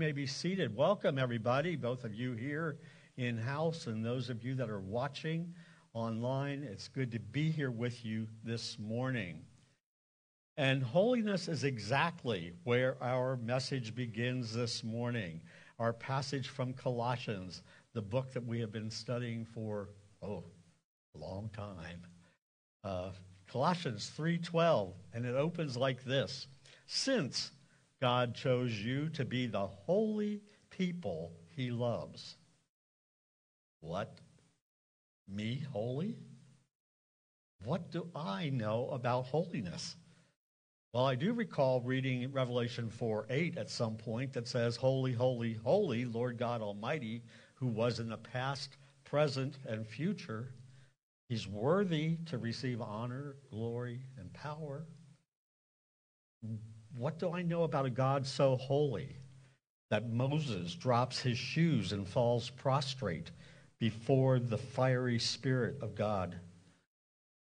may be seated. Welcome, everybody, both of you here in house and those of you that are watching online. It's good to be here with you this morning. And holiness is exactly where our message begins this morning. Our passage from Colossians, the book that we have been studying for, oh, a long time. Uh, Colossians 3:12, and it opens like this: Since God chose you to be the holy people he loves. What? Me holy? What do I know about holiness? Well, I do recall reading Revelation 4 8 at some point that says, Holy, holy, holy, Lord God Almighty, who was in the past, present, and future. He's worthy to receive honor, glory, and power what do I know about a God so holy that Moses drops his shoes and falls prostrate before the fiery Spirit of God?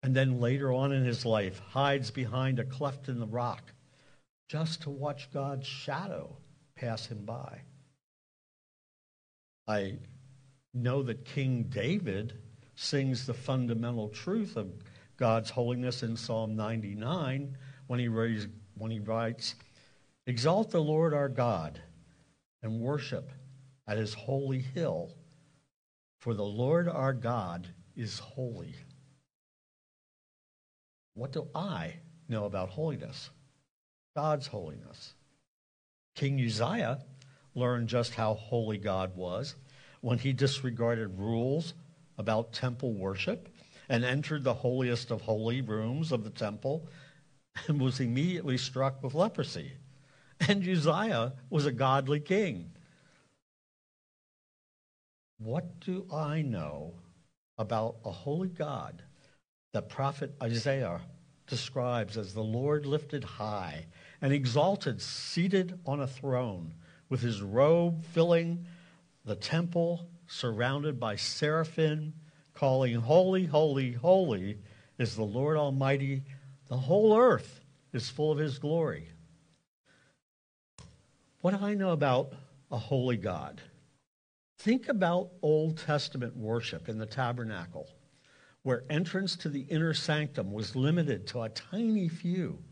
And then later on in his life, hides behind a cleft in the rock just to watch God's shadow pass him by. I know that King David sings the fundamental truth of God's holiness in Psalm 99 when he raised when he writes, Exalt the Lord our God and worship at his holy hill, for the Lord our God is holy. What do I know about holiness? God's holiness. King Uzziah learned just how holy God was when he disregarded rules about temple worship and entered the holiest of holy rooms of the temple and was immediately struck with leprosy. And Uzziah was a godly king. What do I know about a holy God that prophet Isaiah describes as the Lord lifted high and exalted, seated on a throne, with his robe filling the temple, surrounded by seraphim, calling, Holy, holy, holy is the Lord Almighty the whole earth is full of his glory. What do I know about a holy God? Think about Old Testament worship in the tabernacle, where entrance to the inner sanctum was limited to a tiny few,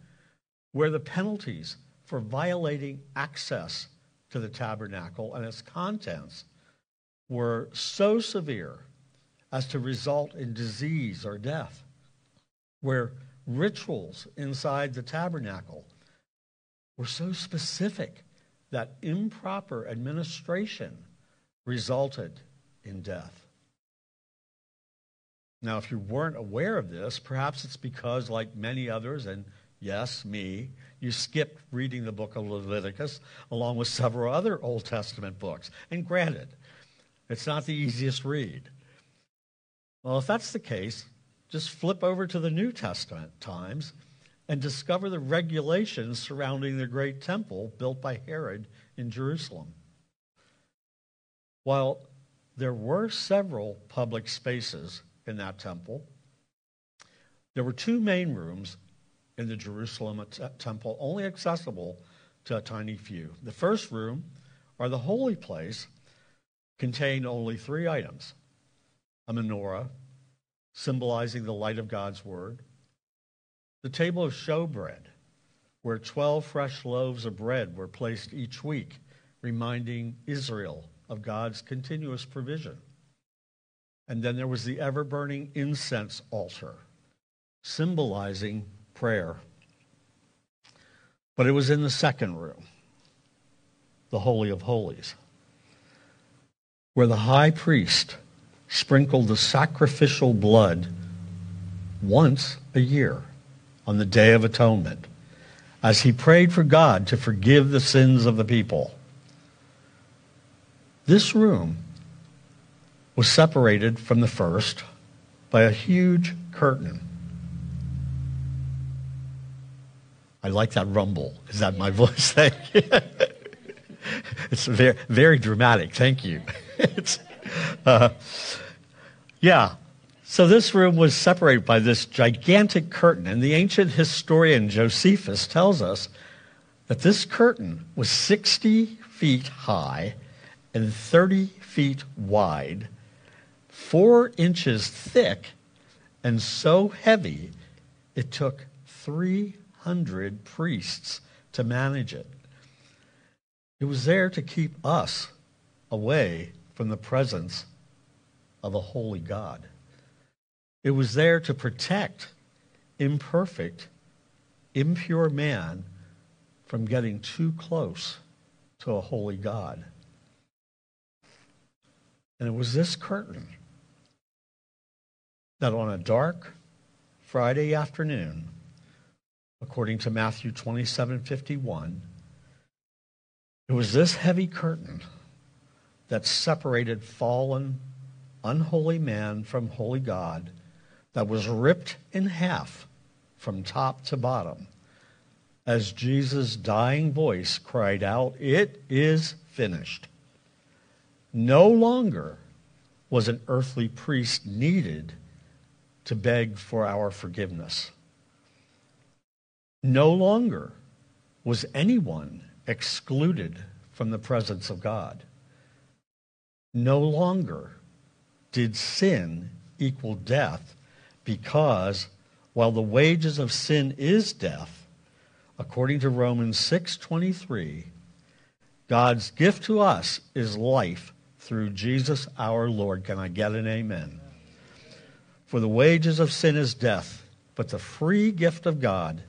where the penalties for violating access to the tabernacle and its contents were so severe as to result in disease or death, where rituals inside the tabernacle were so specific that improper administration resulted in death. Now, if you weren't aware of this, perhaps it's because, like many others, and yes, me, you skipped reading the book of Leviticus along with several other Old Testament books. And granted, it's not the easiest read. Well, if that's the case, just flip over to the New Testament times and discover the regulations surrounding the great temple built by Herod in Jerusalem. While there were several public spaces in that temple, there were two main rooms in the Jerusalem temple, only accessible to a tiny few. The first room, or the holy place, contained only three items a menorah, symbolizing the light of God's word. The table of showbread, where 12 fresh loaves of bread were placed each week, reminding Israel of God's continuous provision. And then there was the ever burning incense altar, symbolizing prayer. But it was in the second room, the Holy of Holies, where the high priest sprinkled the sacrificial blood once a year on the Day of Atonement as he prayed for God to forgive the sins of the people. This room was separated from the first by a huge curtain. I like that rumble. Is that my voice? Thank you? It's very, very dramatic. Thank you. uh, yeah. So this room was separated by this gigantic curtain, and the ancient historian Josephus tells us that this curtain was 60 feet high and 30 feet wide, four inches thick, and so heavy it took 300 priests to manage it. It was there to keep us away from the presence of a holy God. It was there to protect imperfect, impure man from getting too close to a holy God. And it was this curtain that on a dark Friday afternoon, according to Matthew 27 51, it was this heavy curtain that separated fallen, unholy man from holy God that was ripped in half from top to bottom as Jesus' dying voice cried out, It is finished. No longer was an earthly priest needed to beg for our forgiveness. No longer was anyone excluded from the presence of God. No longer did sin equal death because while the wages of sin is death, according to Romans 6:23, God's gift to us is life through Jesus our Lord. Can I get an amen? For the wages of sin is death, but the free gift of God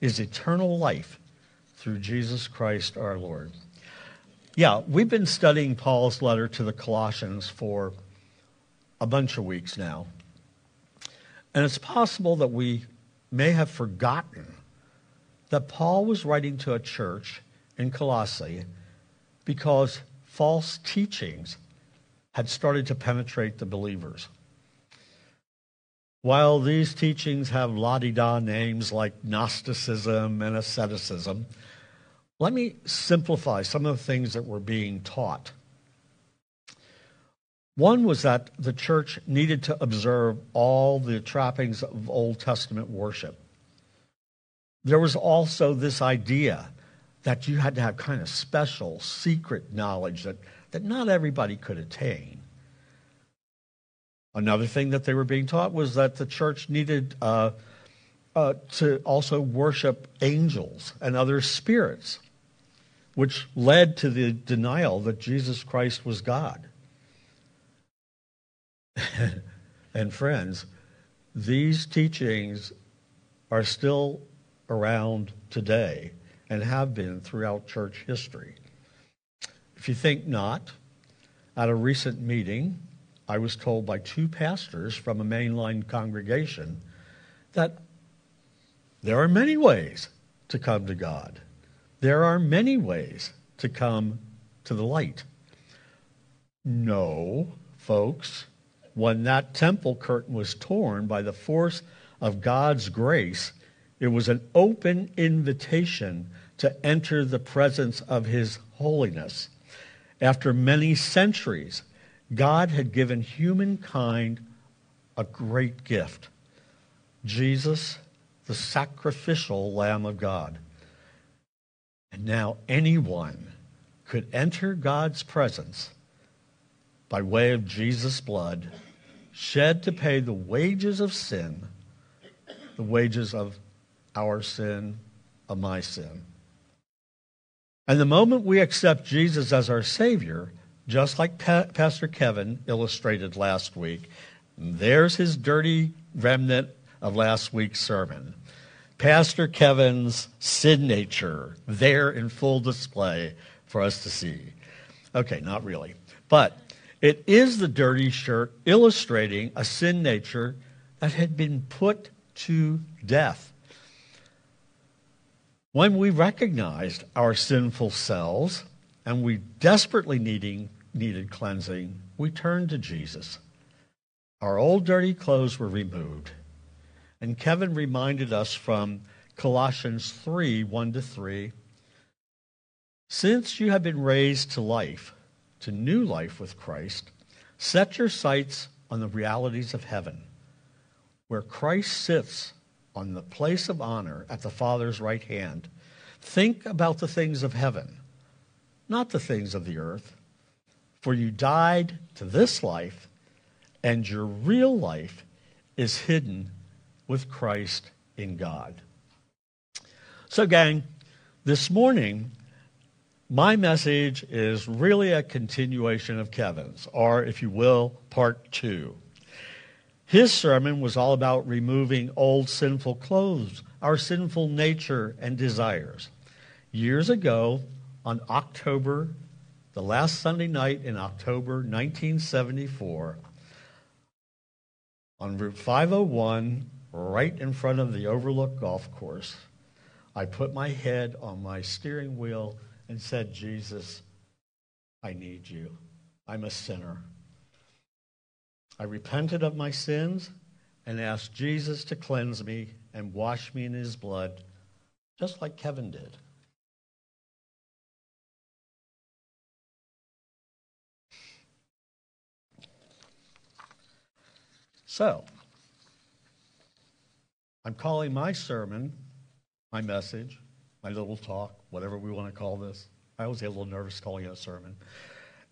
is eternal life through Jesus Christ our Lord. Yeah, we've been studying Paul's letter to the Colossians for a bunch of weeks now. And it's possible that we may have forgotten that Paul was writing to a church in Colossae because false teachings had started to penetrate the believers. While these teachings have la di da names like Gnosticism and asceticism, let me simplify some of the things that were being taught. One was that the church needed to observe all the trappings of Old Testament worship. There was also this idea that you had to have kind of special, secret knowledge that, that not everybody could attain. Another thing that they were being taught was that the church needed uh, uh, to also worship angels and other spirits, which led to the denial that Jesus Christ was God. and friends, these teachings are still around today and have been throughout church history. If you think not, at a recent meeting, I was told by two pastors from a mainline congregation that there are many ways to come to God. There are many ways to come to the light. No, folks, when that temple curtain was torn by the force of God's grace, it was an open invitation to enter the presence of His holiness. After many centuries, God had given humankind a great gift Jesus, the sacrificial Lamb of God. And now anyone could enter God's presence by way of Jesus' blood shed to pay the wages of sin, the wages of our sin, of my sin. And the moment we accept Jesus as our Savior, just like pa- Pastor Kevin illustrated last week, there's his dirty remnant of last week's sermon. Pastor Kevin's sin nature there in full display for us to see. Okay, not really. But it is the dirty shirt illustrating a sin nature that had been put to death. When we recognized our sinful selves and we desperately needing, needed cleansing, we turned to Jesus. Our old dirty clothes were removed. And Kevin reminded us from Colossians 3 1 to 3 Since you have been raised to life, to new life with Christ, set your sights on the realities of heaven, where Christ sits on the place of honor at the Father's right hand. Think about the things of heaven, not the things of the earth. For you died to this life, and your real life is hidden with Christ in God. So, gang, this morning, my message is really a continuation of Kevin's, or if you will, part two. His sermon was all about removing old sinful clothes, our sinful nature and desires. Years ago, on October, the last Sunday night in October 1974, on Route 501, right in front of the Overlook Golf Course, I put my head on my steering wheel and said, Jesus, I need you. I'm a sinner. I repented of my sins and asked Jesus to cleanse me and wash me in his blood, just like Kevin did. So, I'm calling my sermon my message, my little talk, whatever we want to call this. I always get a little nervous calling it a sermon.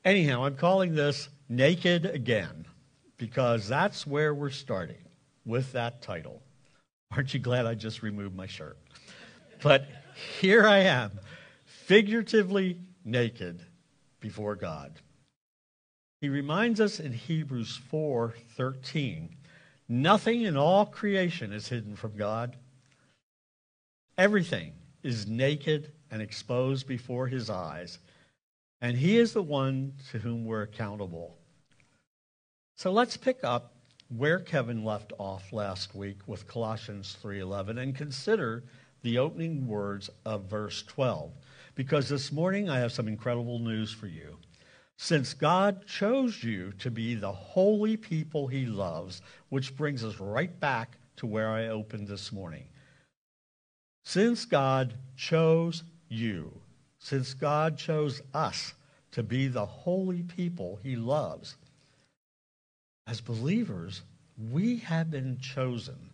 Anyhow, I'm calling this Naked Again because that's where we're starting with that title. Aren't you glad I just removed my shirt? But here I am, figuratively naked before God. He reminds us in Hebrews 4:13, nothing in all creation is hidden from God. Everything is naked and exposed before his eyes, and he is the one to whom we're accountable. So let's pick up where Kevin left off last week with Colossians 3:11 and consider the opening words of verse 12 because this morning I have some incredible news for you. Since God chose you to be the holy people he loves, which brings us right back to where I opened this morning. Since God chose you, since God chose us to be the holy people he loves, as believers, we have been chosen,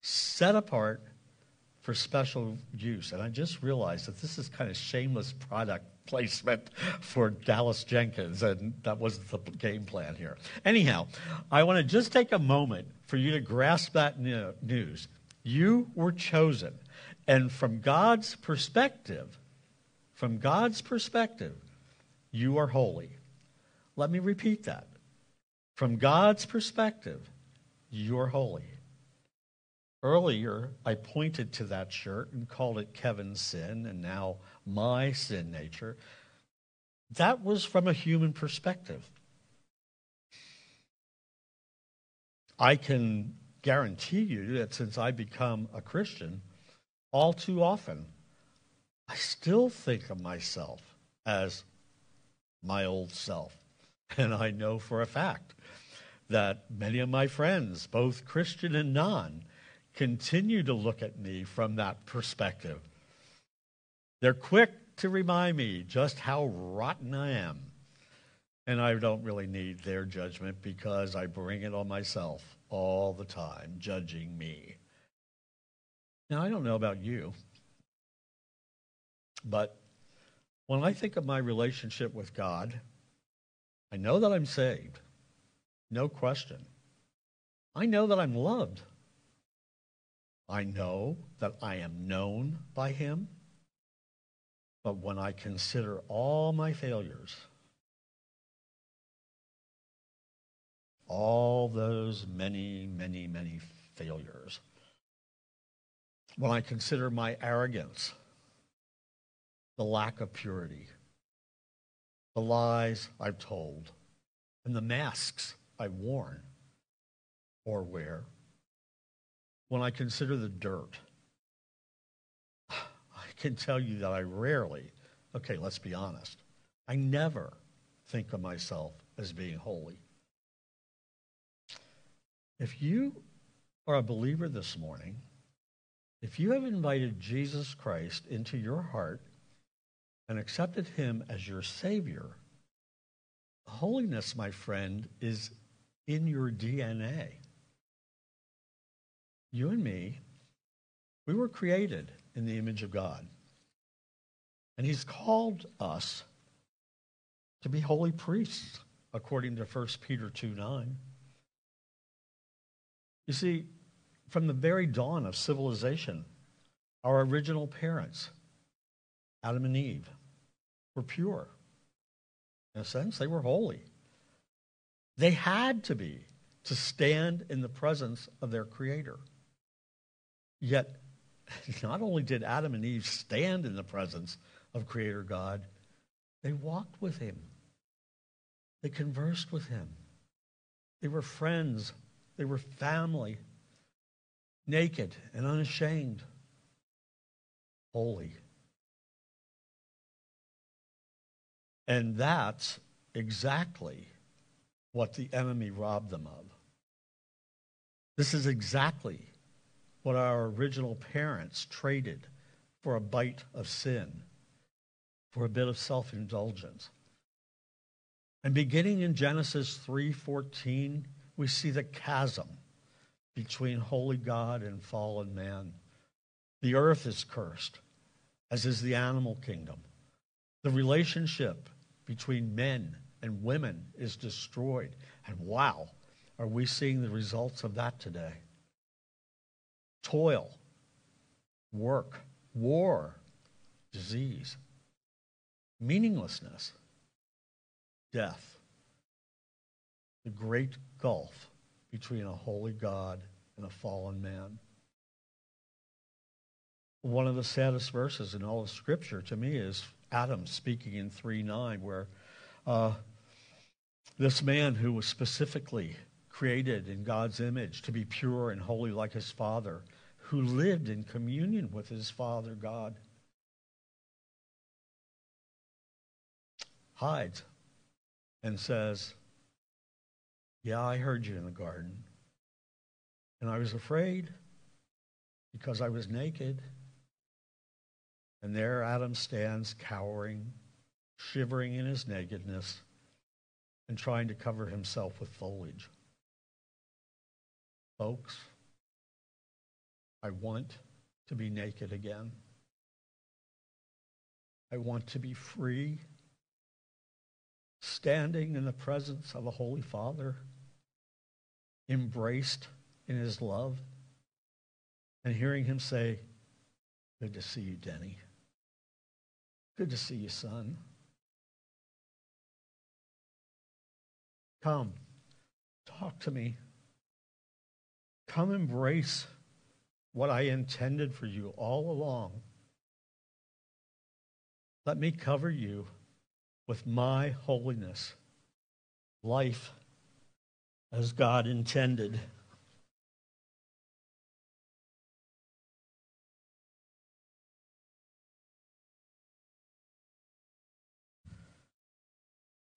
set apart for special use. And I just realized that this is kind of shameless product placement for Dallas Jenkins, and that wasn't the game plan here. Anyhow, I want to just take a moment for you to grasp that news. You were chosen. And from God's perspective, from God's perspective, you are holy. Let me repeat that. From God's perspective, you're holy. Earlier, I pointed to that shirt and called it Kevin's sin, and now my sin nature. That was from a human perspective. I can guarantee you that since I become a Christian, all too often, I still think of myself as my old self. And I know for a fact that many of my friends, both Christian and non, continue to look at me from that perspective. They're quick to remind me just how rotten I am. And I don't really need their judgment because I bring it on myself all the time, judging me. Now, I don't know about you, but when I think of my relationship with God, I know that I'm saved. No question. I know that I'm loved. I know that I am known by Him. But when I consider all my failures, all those many, many, many failures, when I consider my arrogance, the lack of purity, the lies I've told, and the masks I've worn or wear, when I consider the dirt, can tell you that I rarely, okay, let's be honest, I never think of myself as being holy. If you are a believer this morning, if you have invited Jesus Christ into your heart and accepted him as your Savior, holiness, my friend, is in your DNA. You and me, we were created in the image of God. And he's called us to be holy priests, according to 1 Peter 2 9. You see, from the very dawn of civilization, our original parents, Adam and Eve, were pure. In a sense, they were holy. They had to be to stand in the presence of their Creator. Yet, not only did Adam and Eve stand in the presence of Creator God, they walked with Him, they conversed with Him, they were friends, they were family, naked and unashamed, holy. And that's exactly what the enemy robbed them of. This is exactly what our original parents traded for a bite of sin, for a bit of self-indulgence. And beginning in Genesis 3:14, we see the chasm between holy God and fallen man. The earth is cursed, as is the animal kingdom. The relationship between men and women is destroyed. And wow, are we seeing the results of that today? Toil, work, war, disease, meaninglessness, death, the great gulf between a holy God and a fallen man. One of the saddest verses in all of Scripture to me is Adam speaking in 3 9, where uh, this man who was specifically created in God's image to be pure and holy like his Father, who lived in communion with his Father God, hides and says, Yeah, I heard you in the garden. And I was afraid because I was naked. And there Adam stands cowering, shivering in his nakedness, and trying to cover himself with foliage. Folks, I want to be naked again. I want to be free, standing in the presence of a Holy Father, embraced in his love, and hearing him say, Good to see you, Denny. Good to see you, son. Come, talk to me. Come embrace what I intended for you all along. Let me cover you with my holiness, life as God intended.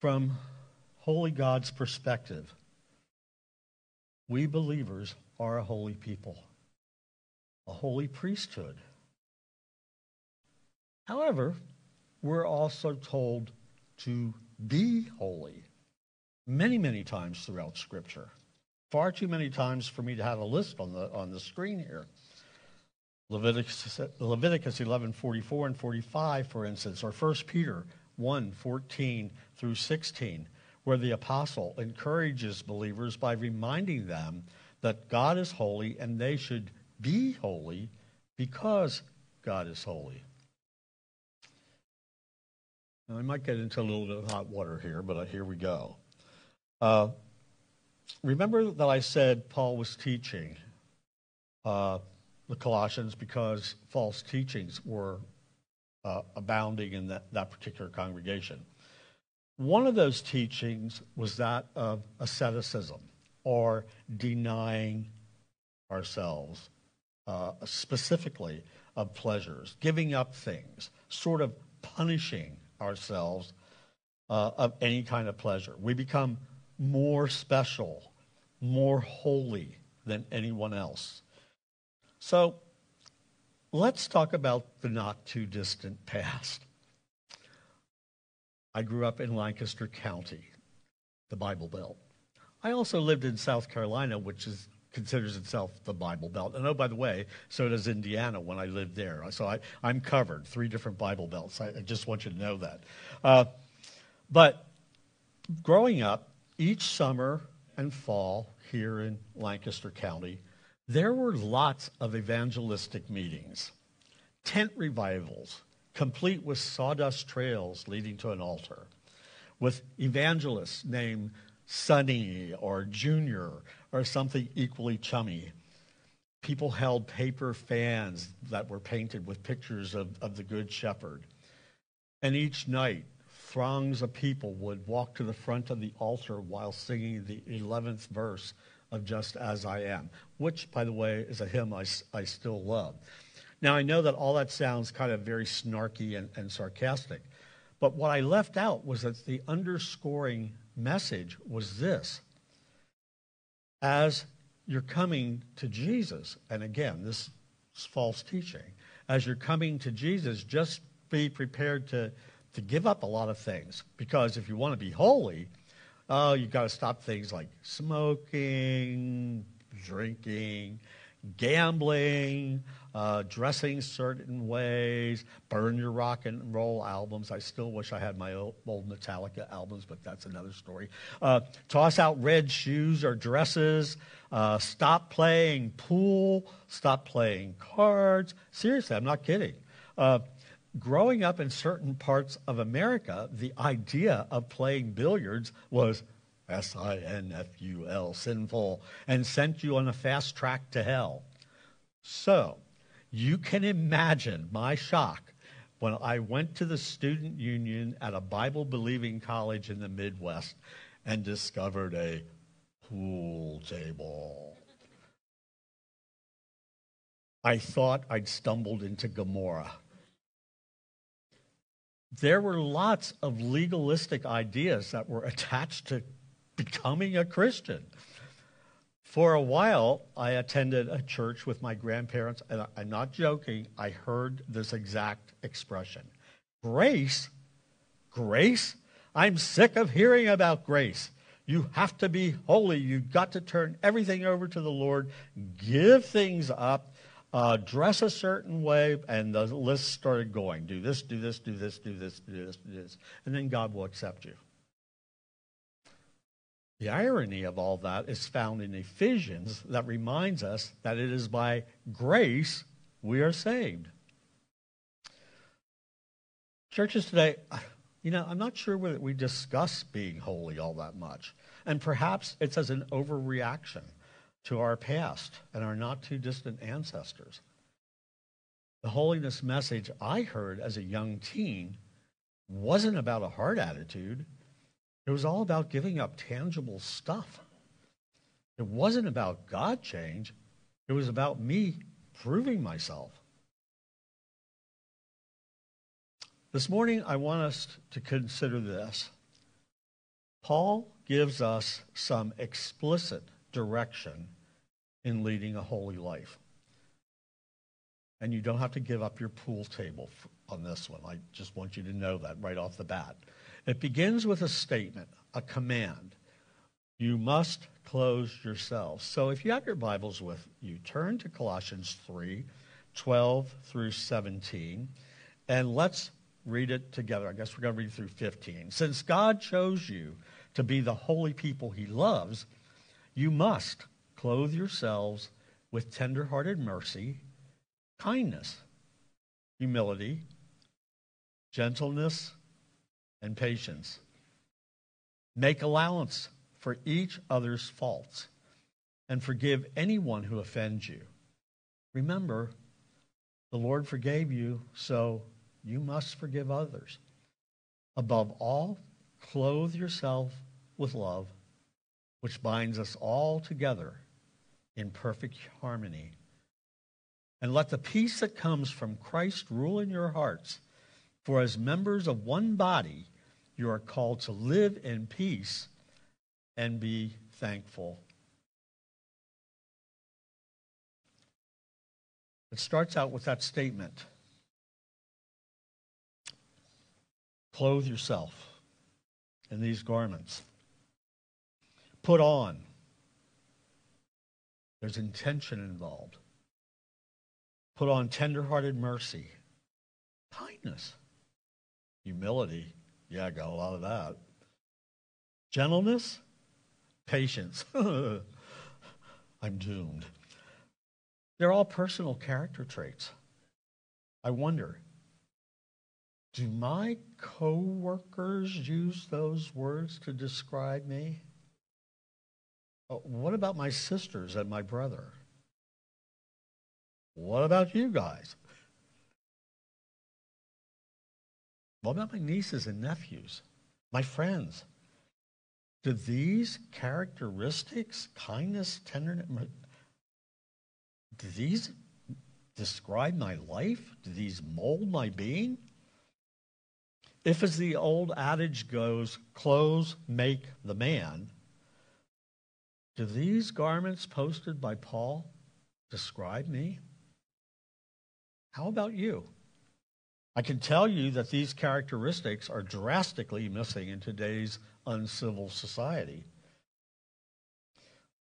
From Holy God's perspective, we believers are a holy people, holy priesthood. However, we're also told to be holy many, many times throughout Scripture. Far too many times for me to have a list on the, on the screen here. Leviticus, Leviticus 11, 44 and 45, for instance, or 1 Peter 1 14 through 16, where the apostle encourages believers by reminding them that God is holy and they should be holy because God is holy. Now, I might get into a little bit of hot water here, but uh, here we go. Uh, remember that I said Paul was teaching uh, the Colossians because false teachings were uh, abounding in that, that particular congregation. One of those teachings was that of asceticism or denying ourselves, uh, specifically of pleasures, giving up things, sort of punishing ourselves uh, of any kind of pleasure. We become more special, more holy than anyone else. So Let's talk about the not too distant past. I grew up in Lancaster County, the Bible Belt. I also lived in South Carolina, which is considers itself the Bible Belt. And oh, by the way, so does Indiana when I lived there. So I, I'm covered, three different Bible belts. I, I, just want you to know that. Uh, but growing up, each summer and fall here in Lancaster County, there were lots of evangelistic meetings, tent revivals, complete with sawdust trails leading to an altar, with evangelists named Sonny or Junior or something equally chummy. People held paper fans that were painted with pictures of, of the Good Shepherd. And each night, throngs of people would walk to the front of the altar while singing the 11th verse of Just As I Am, which, by the way, is a hymn I, I still love. Now, I know that all that sounds kind of very snarky and, and sarcastic, but what I left out was that the underscoring message was this. As you're coming to Jesus, and again, this is false teaching, as you're coming to Jesus, just be prepared to, to give up a lot of things. Because if you want to be holy, uh, oh, you've got to stop things like smoking, drinking, gambling, uh, dressing certain ways, burn your rock and roll albums. I still wish I had my old, Metallica albums, but that's another story. Uh, toss out red shoes or dresses. Uh, stop playing pool. Stop playing cards. Seriously, I'm not kidding. Uh, growing up in certain parts of America, the idea of playing billiards was S I N F U L, sinful, and sent you on a fast track to hell. So, you can imagine my shock when I went to the student union at a Bible believing college in the Midwest and discovered a pool table. I thought I'd stumbled into Gomorrah. There were lots of legalistic ideas that were attached to becoming a Christian. For a while, I attended a church with my grandparents, and I'm not joking, I heard this exact expression Grace? Grace? I'm sick of hearing about grace. You have to be holy. You've got to turn everything over to the Lord, give things up, uh, dress a certain way, and the list started going. Do this, do this, do this, do this, do this, do this. And then God will accept you. The irony of all that is found in Ephesians that reminds us that it is by grace we are saved. Churches today, you know, I'm not sure whether we discuss being holy all that much. And perhaps it's as an overreaction to our past and our not too distant ancestors. The holiness message I heard as a young teen wasn't about a hard attitude, it was all about giving up tangible stuff. It wasn't about God change, it was about me proving myself. This morning, I want us to consider this. Paul gives us some explicit direction in leading a holy life. And you don't have to give up your pool table on this one. I just want you to know that right off the bat. It begins with a statement, a command. You must close yourselves. So if you have your Bibles with you, turn to Colossians 3 12 through 17, and let's read it together. I guess we're going to read through 15. Since God chose you to be the holy people he loves, you must clothe yourselves with tender-hearted mercy, kindness, humility, gentleness, and patience. Make allowance for each other's faults and forgive anyone who offends you. Remember, the Lord forgave you, so you must forgive others. Above all, clothe yourself with love, which binds us all together in perfect harmony. And let the peace that comes from Christ rule in your hearts. For as members of one body, you are called to live in peace and be thankful. It starts out with that statement Clothe yourself in these garments. Put on. There's intention involved. Put on tenderhearted mercy, kindness, humility, yeah, I got a lot of that. gentleness, patience. I'm doomed. They're all personal character traits. I wonder, do my coworkers use those words to describe me? Uh, what about my sisters and my brother? What about you guys? What about my nieces and nephews? My friends? Do these characteristics, kindness, tenderness, do these describe my life? Do these mold my being? If, as the old adage goes, clothes make the man, do these garments posted by Paul describe me? How about you? I can tell you that these characteristics are drastically missing in today's uncivil society.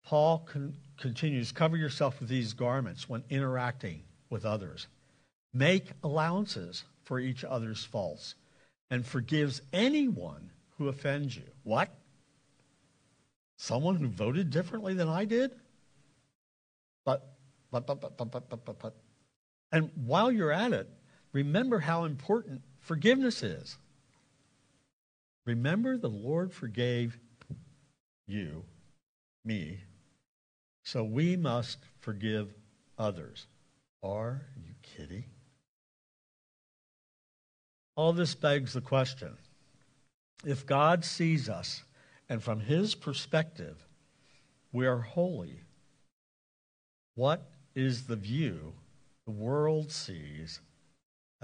Paul con- continues cover yourself with these garments when interacting with others. Make allowances for each other's faults and forgives anyone who offends you. What? Someone who voted differently than I did? But, but, but, but, but, but, but, but. And while you're at it, remember how important forgiveness is. Remember the Lord forgave you, me, so we must forgive others. Are you kidding? All this begs the question if God sees us and from his perspective we are holy, what is the view the world sees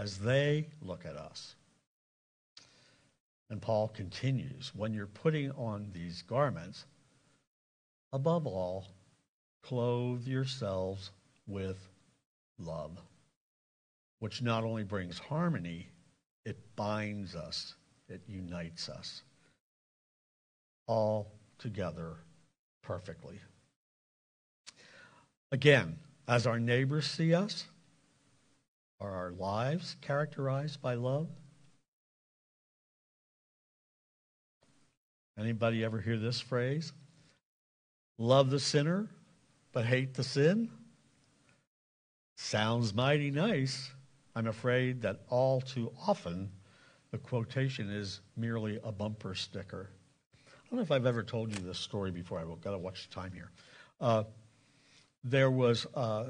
as they look at us? And Paul continues when you're putting on these garments, above all, clothe yourselves with love, which not only brings harmony, it binds us, it unites us all together perfectly. Again, as our neighbors see us, are our lives characterized by love? Anybody ever hear this phrase? Love the sinner, but hate the sin? Sounds mighty nice. I'm afraid that all too often the quotation is merely a bumper sticker. I don't know if I've ever told you this story before. I've got to watch the time here. Uh, there was, uh,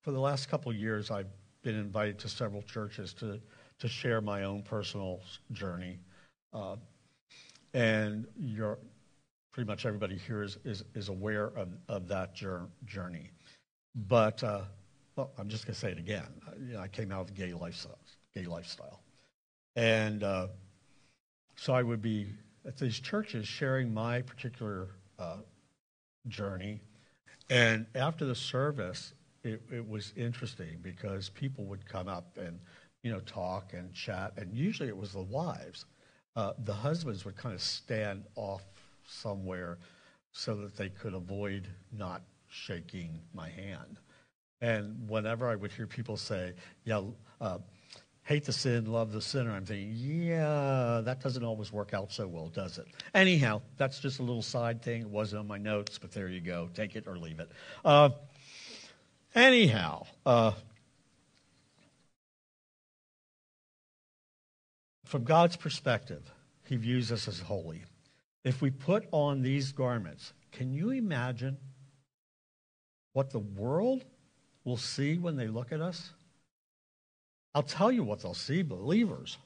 for the last couple years, I've been invited to several churches to, to share my own personal journey. Uh, and you're, pretty much everybody here is, is, is aware of, of that journey. But uh, well, I'm just going to say it again. You know, I came out of gay lifestyle, gay lifestyle. And uh, so I would be at these churches sharing my particular uh, journey. And after the service, it, it, was interesting because people would come up and, you know, talk and chat. And usually it was the wives. Uh, the husbands would kind of stand off somewhere so that they could avoid not shaking my hand. And whenever I would hear people say, yeah, uh, hate the sin, love the sinner, I'm thinking, yeah, that doesn't always work out so well, does it? Anyhow, that's just a little side thing. It wasn't on my notes, but there you go. Take it or leave it. Uh, anyhow, uh, from God's perspective, He views us as holy. If we put on these garments, can you imagine what the world will see when they look at us? I'll tell you what they'll see believers.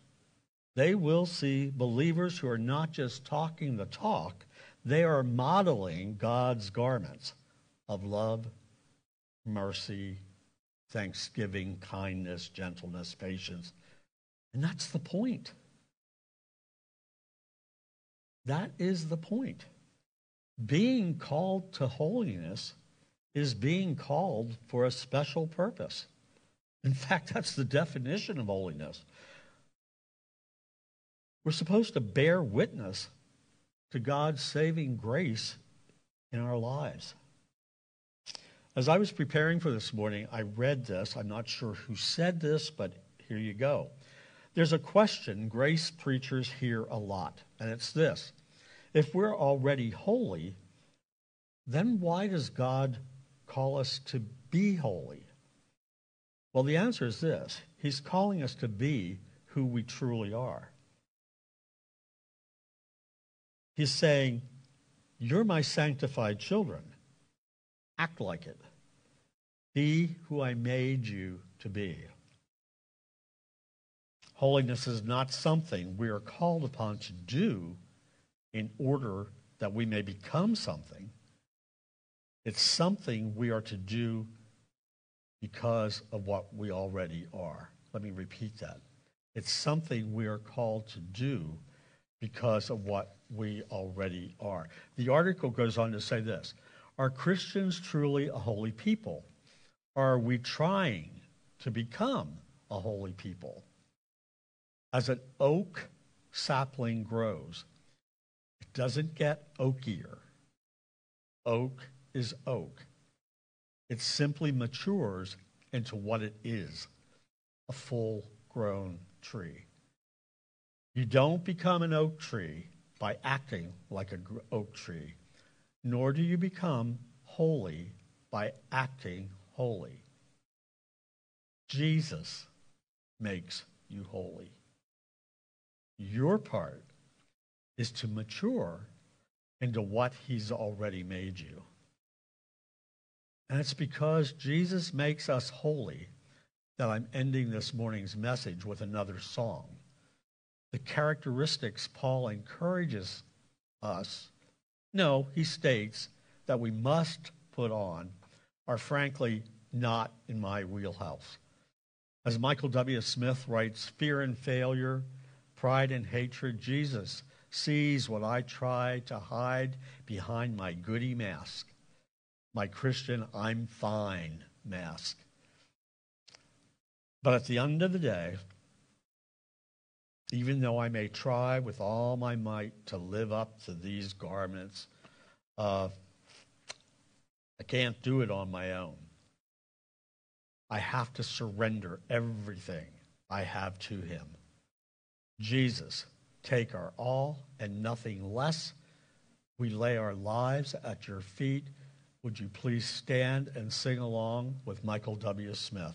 They will see believers who are not just talking the talk, they are modeling God's garments of love, mercy, thanksgiving, kindness, gentleness, patience. And that's the point. That is the point. Being called to holiness is being called for a special purpose. In fact, that's the definition of holiness. We're supposed to bear witness to God's saving grace in our lives. As I was preparing for this morning, I read this. I'm not sure who said this, but here you go. There's a question grace preachers hear a lot, and it's this If we're already holy, then why does God call us to be holy? Well, the answer is this He's calling us to be who we truly are. He's saying, You're my sanctified children. Act like it. Be who I made you to be. Holiness is not something we are called upon to do in order that we may become something. It's something we are to do because of what we already are. Let me repeat that. It's something we are called to do because of what we already are. The article goes on to say this Are Christians truly a holy people? Are we trying to become a holy people? As an oak sapling grows, it doesn't get oakier. Oak is oak. It simply matures into what it is a full grown tree. You don't become an oak tree by acting like an oak tree, nor do you become holy by acting holy. Jesus makes you holy. Your part is to mature into what he's already made you. And it's because Jesus makes us holy that I'm ending this morning's message with another song. The characteristics Paul encourages us, no, he states that we must put on, are frankly not in my wheelhouse. As Michael W. Smith writes, fear and failure, pride and hatred, Jesus sees what I try to hide behind my goody mask my Christian I'm fine mask. But at the end of the day, even though I may try with all my might to live up to these garments, uh, I can't do it on my own. I have to surrender everything I have to Him. Jesus, take our all and nothing less. We lay our lives at your feet would you please stand and sing along with Michael W. Smith?